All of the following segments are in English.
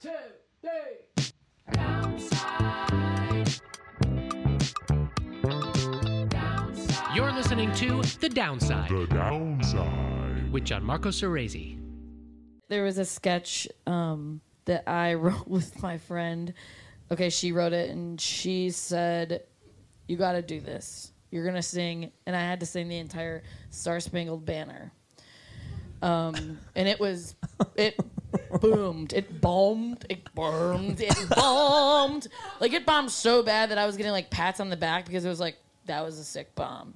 two, three. You're listening to The Downside The downside. with Gianmarco Soresi. there was a sketch um, that I wrote with my friend. Okay, she wrote it and she said, "You got to do this. You're gonna sing," and I had to sing the entire Star Spangled Banner. Um, and it was it boomed, it bombed, it bombed. it bombed. Like it bombed so bad that I was getting like pats on the back because it was like that was a sick bomb.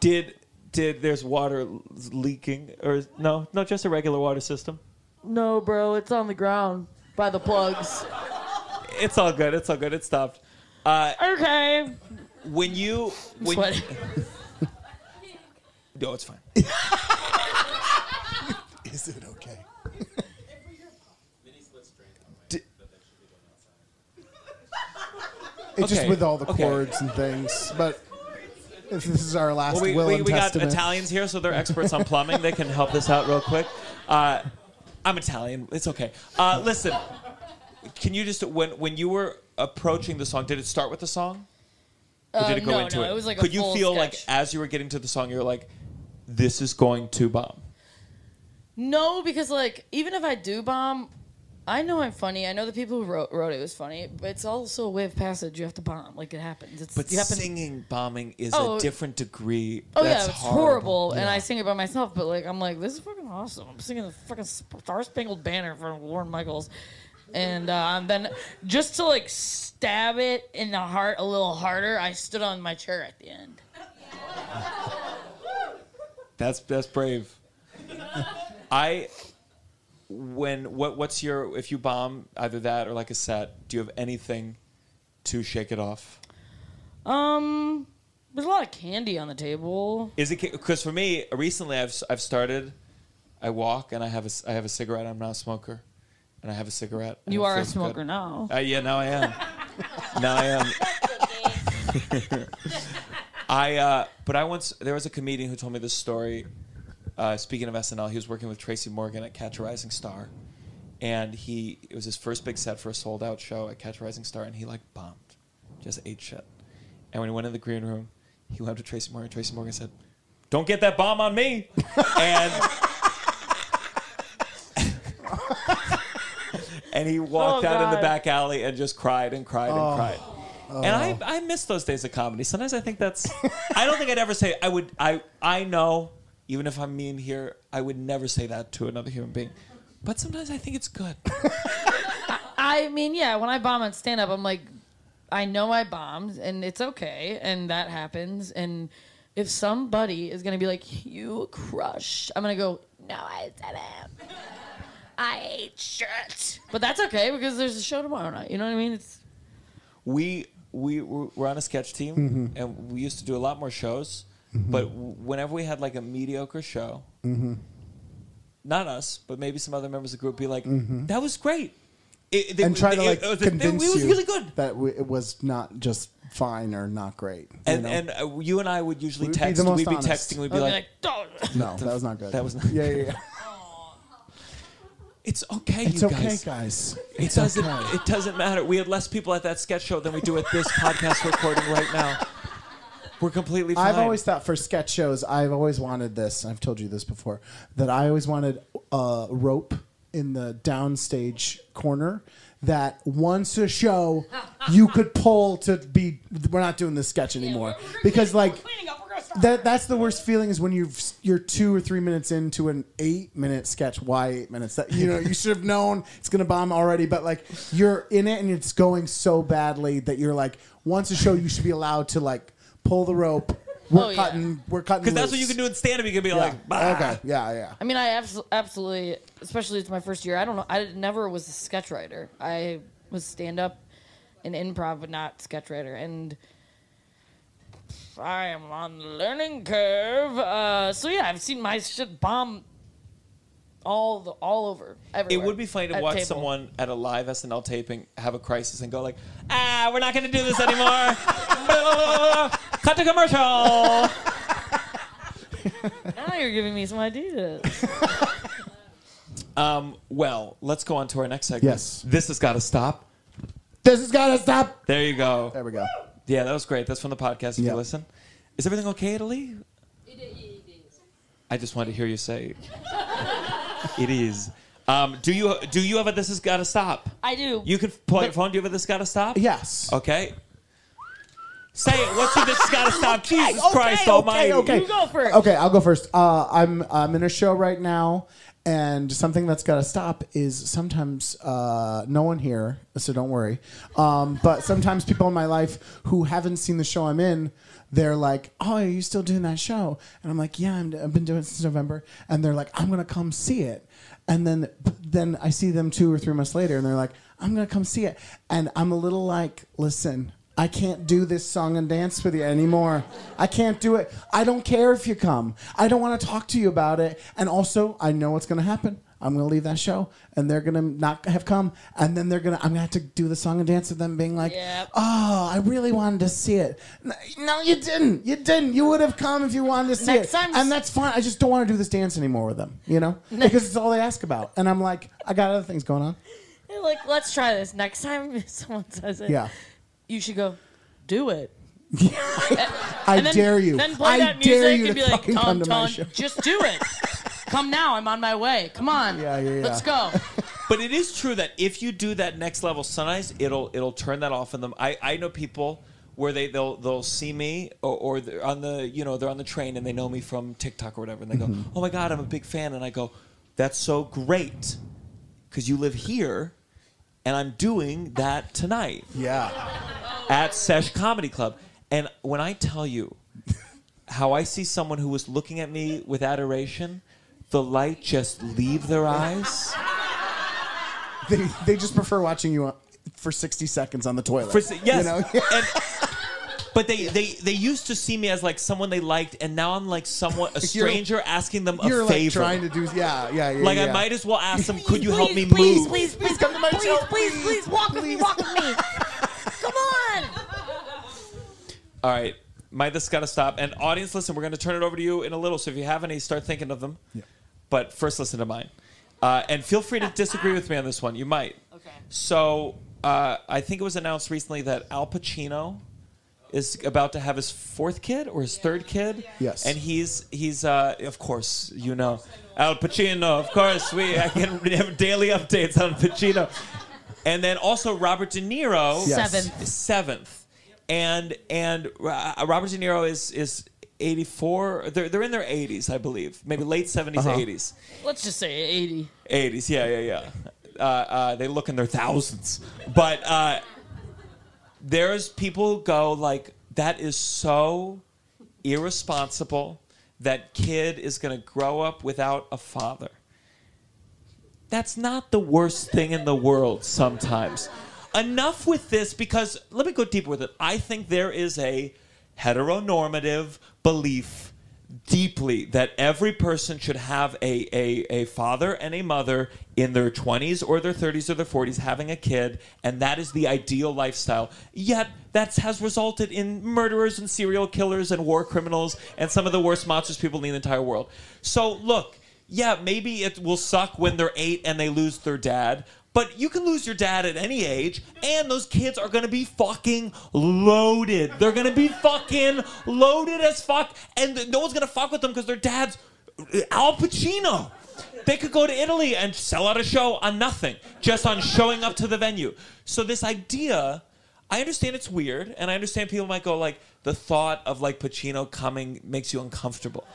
Did did there's water leaking or no? No, just a regular water system. No, bro, it's on the ground by the plugs. It's all good. It's all good. It stopped. Uh, Okay. when you when Sweaty. no, it's fine. Is it okay? It's just with all the okay. chords and things. But if this is our last Well, we, will we, and we got Italians here, so they're experts on plumbing. They can help this out real quick. Uh, I'm Italian. It's okay. Uh, listen, can you just when when you were approaching the song, did it start with the song? Or did Uh, it go no, into no, it? it was like a Could you full feel like as you were getting to the song, you were like, "This is going to bomb." No, because like even if I do bomb, I know I'm funny. I know the people who wrote, wrote it was funny, but it's also a way of passage. You have to bomb. Like it happens. It's But you happen. singing bombing is Oh. a different degree. Oh That's yeah, it's horrible, horrible. and I sing it by myself. But like, I'm like, this is fucking awesome. I'm singing the fucking Star Spangled Banner from Lorne Michaels, and uh, then just to like stab it in the heart a little harder, I stood on my chair at the end. That's that's brave. I when what what's your if you bomb either that or like a set, do you have anything to shake it off? Um, there's a lot of candy on the table. Is it because for me recently I've I've started I walk and I have a c- I have a cigarette. I'm not a smoker, and I have a cigarette. You are a smoker good. now. Uh, yeah, now I am. now I am. I uh, but I once there was a comedian who told me this story. Uh, speaking of SNL, he was working with Tracy Morgan at Catch a Rising Star, and he it was his first big set for a sold out show at Catch a Rising Star, and he like bombed, just ate shit. And when he went in the green room, he went up to Tracy Morgan. Tracy Morgan said, "Don't get that bomb on me," and. and he walked Oh, out in the back alley and just cried and cried and cried. And I, I miss those days of comedy. Sometimes I think that's. I don't think I'd ever say I would. I I know even if I'm mean here, I would never say that to another human being. But sometimes I think it's good. I mean, yeah, when I bomb on stand up, I'm like, I know I bombed and it's okay and that happens. And if somebody is going to be like, you crushed, I'm going to go, no, I didn't. I ate shit. But that's okay because there's a show tomorrow night. You know what I mean? It's we we were we're on a sketch team mm-hmm. and we used to do a lot more shows Mm-hmm. but w- whenever we had like a mediocre show mm-hmm. not us but maybe some other members of the group be like mm-hmm. that was great It- they- and try to like it was, it convince was you really good that w- it was not just fine or not great. you and know? and uh, you and I would usually We'd text most we'd be honest. texting we'd be I'll be like, like, no, that was not good. that was not- yeah, yeah, yeah. it's okay It's you okay, guys guys. it doesn't it doesn't matter we had less people at that sketch show than we do at this podcast recording right now we're completely fine I've always thought for sketch shows, I've always wanted this. I've told you this before that I always wanted a rope in the downstage corner that once a show you could pull to be. We're not doing this sketch anymore because like that. That's the worst feeling is when you've you're two or three minutes into an eight minute sketch. Why eight minutes? That you know you should have known it's gonna bomb already, but like you're in it and it's going so badly that you're like once a show you should be allowed to like pull the rope. We're Oh, yeah. cutting. We're cutting. because that's what you loose. can do in stand-up you can be Yeah. like bah. okay. Yeah. Yeah. I mean, I abs- absolutely, especially it's my first year. I don't know. I never was a sketch writer. I was stand up and improv, but not sketch writer. And I am on the learning curve. Uh, so yeah, I've seen my shit bomb all the all over. Everywhere, It would be funny to At watch table. someone at a live SNL taping have a crisis and go like, "Ah, we're not going to do this anymore. Cut to commercial." Now you're giving me some ideas. Um, well, let's go on to our next segment. Yes. This has got to stop. This has got to stop. There you go. There we go. Yeah, that was great. That's from the podcast. If Yeah. you listen, is everything okay, Italy? I just wanted to hear you say it is. Um, do you do you have a this has got to stop? I do. You can pull out your phone. Do you have a this got to stop? Yes. Okay. Say it. What's your this has got to stop? Jesus okay, Christ okay, Almighty! okay. You go first. Okay, I'll go first. Uh, I'm I'm in a show right now, and something that's got to stop is sometimes uh, no one here, so don't worry. Um, but sometimes people in my life who haven't seen the show I'm in, they're like, "Oh, are you still doing that show?" And I'm like, "Yeah, I'm, I've been doing it since November." And they're like, "I'm gonna come see it." And then then I see them two or three months later, and they're like, "I'm gonna come see it." And I'm a little like, "Listen." I can't do this song and dance with you anymore. I can't do it. I don't care if you come. I don't want to talk to you about it. And also, I know what's going to happen. I'm going to leave that show, and they're going to not have come, and then they're going to. I'm going to have to do the song and dance with them, being like, Yep. "Oh, I really wanted to see it." No, you didn't. You didn't. You would have come if you wanted to see Next it, time- and that's fine. I just don't want to do this dance anymore with them, you know, because it's all they ask about. And I'm like, I got other things going on. They're like, let's try this. Next time someone says it, Yeah. You should go, do it. I And then, dare you. Then play I that dare music you and to be like, fucking Tom, come to my Tom, show. just do it. Come now. I'm on my way. Come on. Yeah, yeah, yeah. Let's go. But it is true that if you do that next level, sometimes it'll it'll turn that off in them. I, I know people where they they'll they'll see me or, or they're on the you know they're on the train and they know me from TikTok or whatever and they go, mm-hmm. oh my god, I'm a big fan, and I go, that's so great because you live here, and I'm doing that tonight Yeah. at Sesh Comedy Club. And when I tell you how I see someone who was looking at me with adoration, the light just leave their eyes. They, they just prefer watching you on- for 60 seconds on the toilet. For, yes. You know? and, but they, they, they used to see me as like someone they liked, and now I'm like someone a You're- stranger asking them a favor. You're like favor. trying to do, yeah, yeah, yeah. like yeah. I might as well ask them, could you help me please, move? Please, please, please, come to my please, show, please, please, please, walk with me, walk with me. Come on. All right, my this got to stop. And audience, listen, we're going to turn it over to you in a little. So if you have any, start thinking of them. Yeah. But first, listen to mine, uh, and feel free to disagree with me on this one. You might. Okay. So uh, I think it was announced recently that Al Pacino is about to have his fourth kid or his third kid. Yes. And he's he's uh, of course you know Al Pacino. Of course we I can have daily updates on Pacino. And then also Robert De Niro. Yes. Seventh. Seventh. And and uh, Robert De Niro is is 84. They're they're in their 80s, I believe. Maybe late 70s, Uh-huh. 80s. Let's just say 80. 80s, yeah, yeah, yeah. Uh, uh, they look in their thousands. But uh, there's people who go like, that is so irresponsible. That kid is going to grow up without a father. That's not the worst thing in the world sometimes. Enough with this because let me go deeper with it. I think there is a heteronormative belief deeply that every person should have a, a, a father and a mother in their 20s or their 30s or their 40s having a kid, and that is the ideal lifestyle. Yet, that has resulted in murderers and serial killers and war criminals and some of the worst monsters people in the entire world. So, look, yeah, maybe it will suck when they're eight and they lose their dad. But you can lose your dad at any age, and those kids are gonna be fucking loaded. They're gonna be fucking loaded as fuck, and no one's gonna fuck with them because their dad's uh, Al Pacino. They could go to Italy and sell out a show on nothing, just on showing up to the venue. So this idea, I understand it's weird, and I understand people might go like, the thought of like Pacino coming makes you uncomfortable,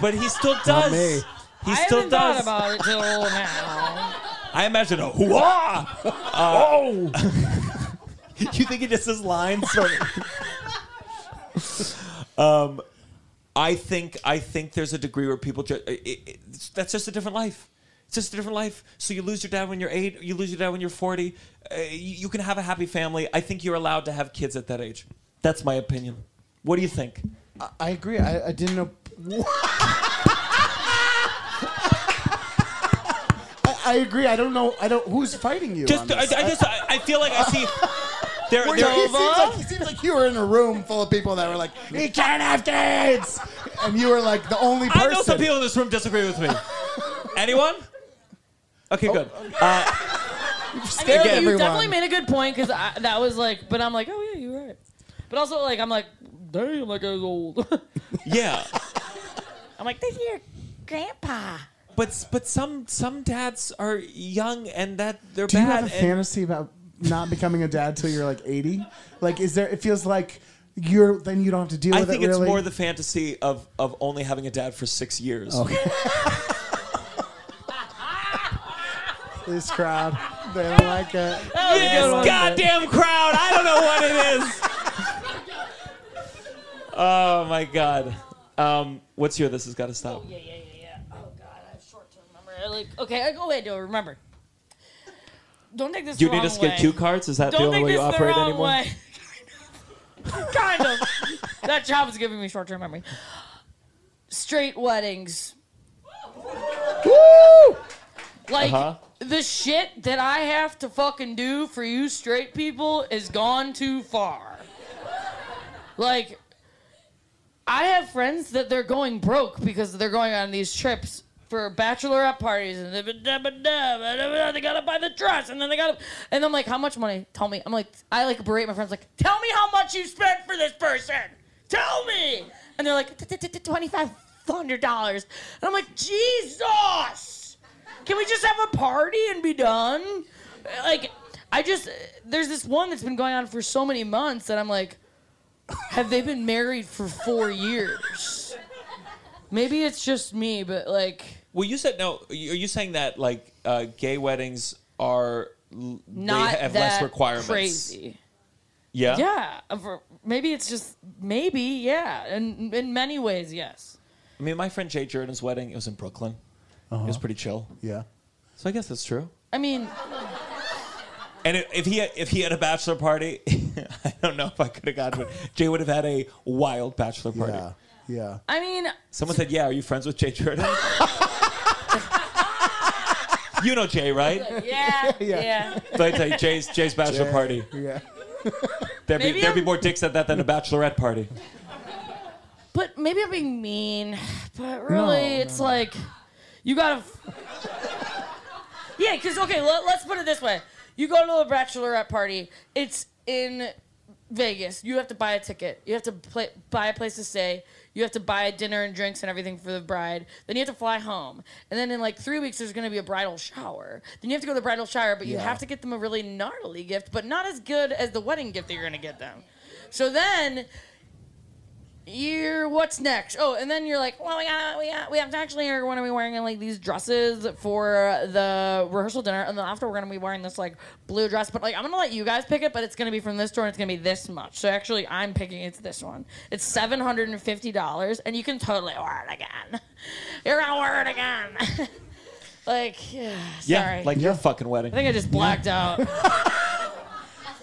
but he still does. me. He I still haven't does. thought about it till now. I imagine a hooah. oh, you think he just says lines? um, I think I think there's a degree where people just it, it, that's just a different life. It's just a different life. So you lose your dad when you're eight. You lose your dad when you're forty. Uh, you, you can have a happy family. I think you're allowed to have kids at that age. That's my opinion. What do you think? I, I agree. I, I didn't know. I, I agree. I don't know. I don't. Who's fighting you? Just I, I just I, I feel like I see. There, Were there, you- it, seems like, it seems like you were in a room full of people that were like, "He can't have kids," and you were like the only person. I know some people in this room disagree with me. Anyone? Okay, good. Uh, Scared you everyone. definitely made a good point because that was like, but I'm like, oh yeah, you're right. But also like, I'm like, damn, like I was old. yeah, I'm like, this is your grandpa. But but some some dads are young and that they're Do you bad. have a fantasy about not becoming a dad till you're like 80? Like, is there? It feels like you're then you don't have to deal I with it. I think it. it's really. more the fantasy of of only having a dad for six years. Okay. this crowd. They don't like it. This goddamn crowd! I don't know what it is. oh my god. Um, what's your? This has got to stop. Yeah, yeah, yeah, yeah. Oh god, I have short term memory. I Like, okay, I go away. Do remember? Don't take this. Do you the need wrong us to get way. cue cards? Is that Don't the only take way you this the operate wrong anymore? way. kind of. that job is giving me short term memory. Straight weddings. Woo! Like Uh-huh. the shit that I have to fucking do for you straight people is gone too far. Like I have friends that they're going broke because they're going on these trips for bachelorette parties and they gotta buy the dress and then they gotta and I'm like, how much money? Tell me. I'm like, I like berate my friends like, tell me how much you spent for this person. Tell me. And they're like, twenty five hundred dollars. And I'm like, Jesus. Can we just have a party and be done? Like, I just there's this one that's been going on for so many months that I'm like, have they been married for four years? Maybe it's just me, but like, Well, you said no. Are you saying that like uh, gay weddings are l- not they have that less requirements? crazy. Yeah. Yeah, for- maybe it's just maybe yeah, and in many ways, yes. I mean, my friend Jay Jordan's wedding. It was in Brooklyn. It was pretty chill. Yeah. So I guess that's true. I mean, And i- if he had, if he had a bachelor party, I don't know if I could have gone to it. Jay would have had a wild bachelor party. Yeah. Yeah. I mean, Someone said, "Yeah, are you friends with Jay Jordan?" you know Jay, right? yeah, yeah. But I tell you, Jay's Jay's bachelor party. Yeah. There'd be, there'd be I'm- more dicks at that than a bachelorette party. But maybe I'm being mean. But really, No, it's like you gotta. yeah, because okay, let, let's put it this way: you go to a bachelorette party. It's in Vegas. You have to buy a ticket. You have to play, buy a place to stay. You have to buy dinner and drinks and everything for the bride. Then you have to fly home. And then in like three weeks, there's going to be a bridal shower. Then you have to go to the bridal shower, but you Yeah. have to get them a really gnarly gift, but not as good as the wedding gift that you're going to get them. So then you're what's next? Oh, and then you're like, well, we got, we got, we have to actually are going to be wearing like these dresses for the rehearsal dinner, and then after we're going to be wearing this like blue dress. But like, I'm going to let you guys pick it, but it's going to be from this store, and it's going to be this much. So actually, I'm picking it's this one. It's seven hundred and fifty dollars, and you can totally wear it again. You're gonna wear it again. like, yeah, Yeah, sorry. like your fucking wedding. I think I just blacked out.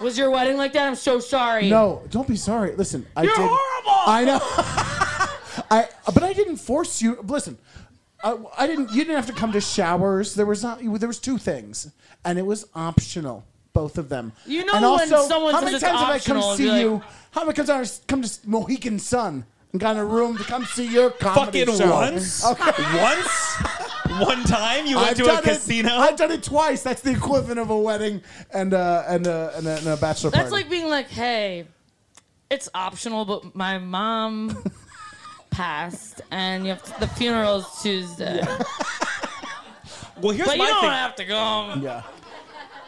Was your wedding like that? I'm so sorry. No, don't be sorry. Listen, I You're did. horrible! I know. I but I didn't force you. Listen, I, I didn't. You didn't have to come to showers. There was not. There was two things, and it was optional. Both of them. You know and when also, someone how says many it's times have I optional, come it'd see be like- you? How many times have I come to Mohegan Sun and got in a room to come see your comedy Fucking show? once? Okay. Once? One time you went I've to a done it- casino? I've done it twice. That's the equivalent of a wedding and uh, and, uh, and, a, and a bachelor That's party. like being like, hey, it's optional, but my mom passed, and you have to, the funeral's Tuesday. well, here's But you my don't thing. have to go. yeah.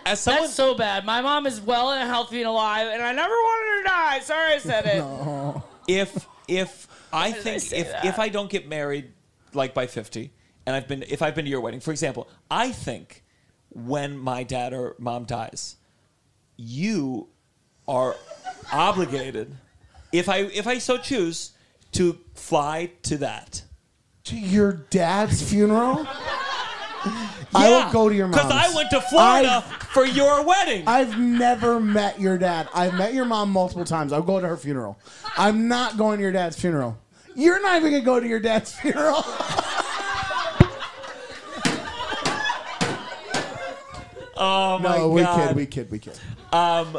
As someone, That's so bad. My mom is well and healthy and alive, and I never wanted her to die. Sorry I said it. if if I did I think say if that? if I don't get married like by 50 and I've been if I've been to your wedding for example I think when my dad or mom dies you are obligated if I if I so choose to fly to that To your dad's funeral? I will go to your mom's. because I went to Florida for your wedding I've never met your dad. I've met your mom multiple times. I'll go to her funeral. I'm not going to your dad's funeral. You're not even gonna go to your dad's funeral. oh my no, we god kid, we kid, we kid. um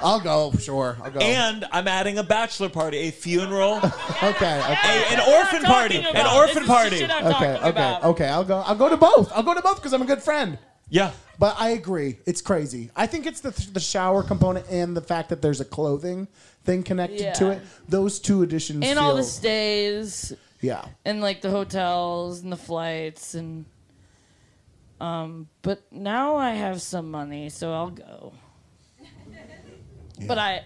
I'll go, sure. I'll go. and I'm adding a bachelor party a funeral okay, okay. a, an orphan party about. an orphan party shit Okay, okay, about. okay. I'll go. I'll go to both. I'll go to both because I'm a good friend. Yeah. But I agree, it's crazy. I think it's the the shower component and the fact that there's a clothing thing connected to it. Those two additions. And feel, all the stays yeah. and like the hotels and the flights and um but now I have some money, so I'll go. But I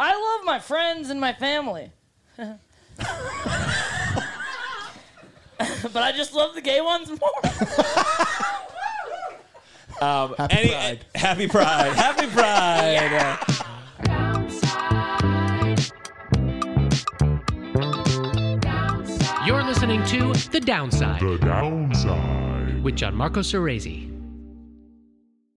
I love my friends and my family. but I just love the gay ones more. Happy Any- Pride. Happy Pride. Happy Pride. Downside. Downside. You're listening to The Downside The downside. With Gianmarco Soresi.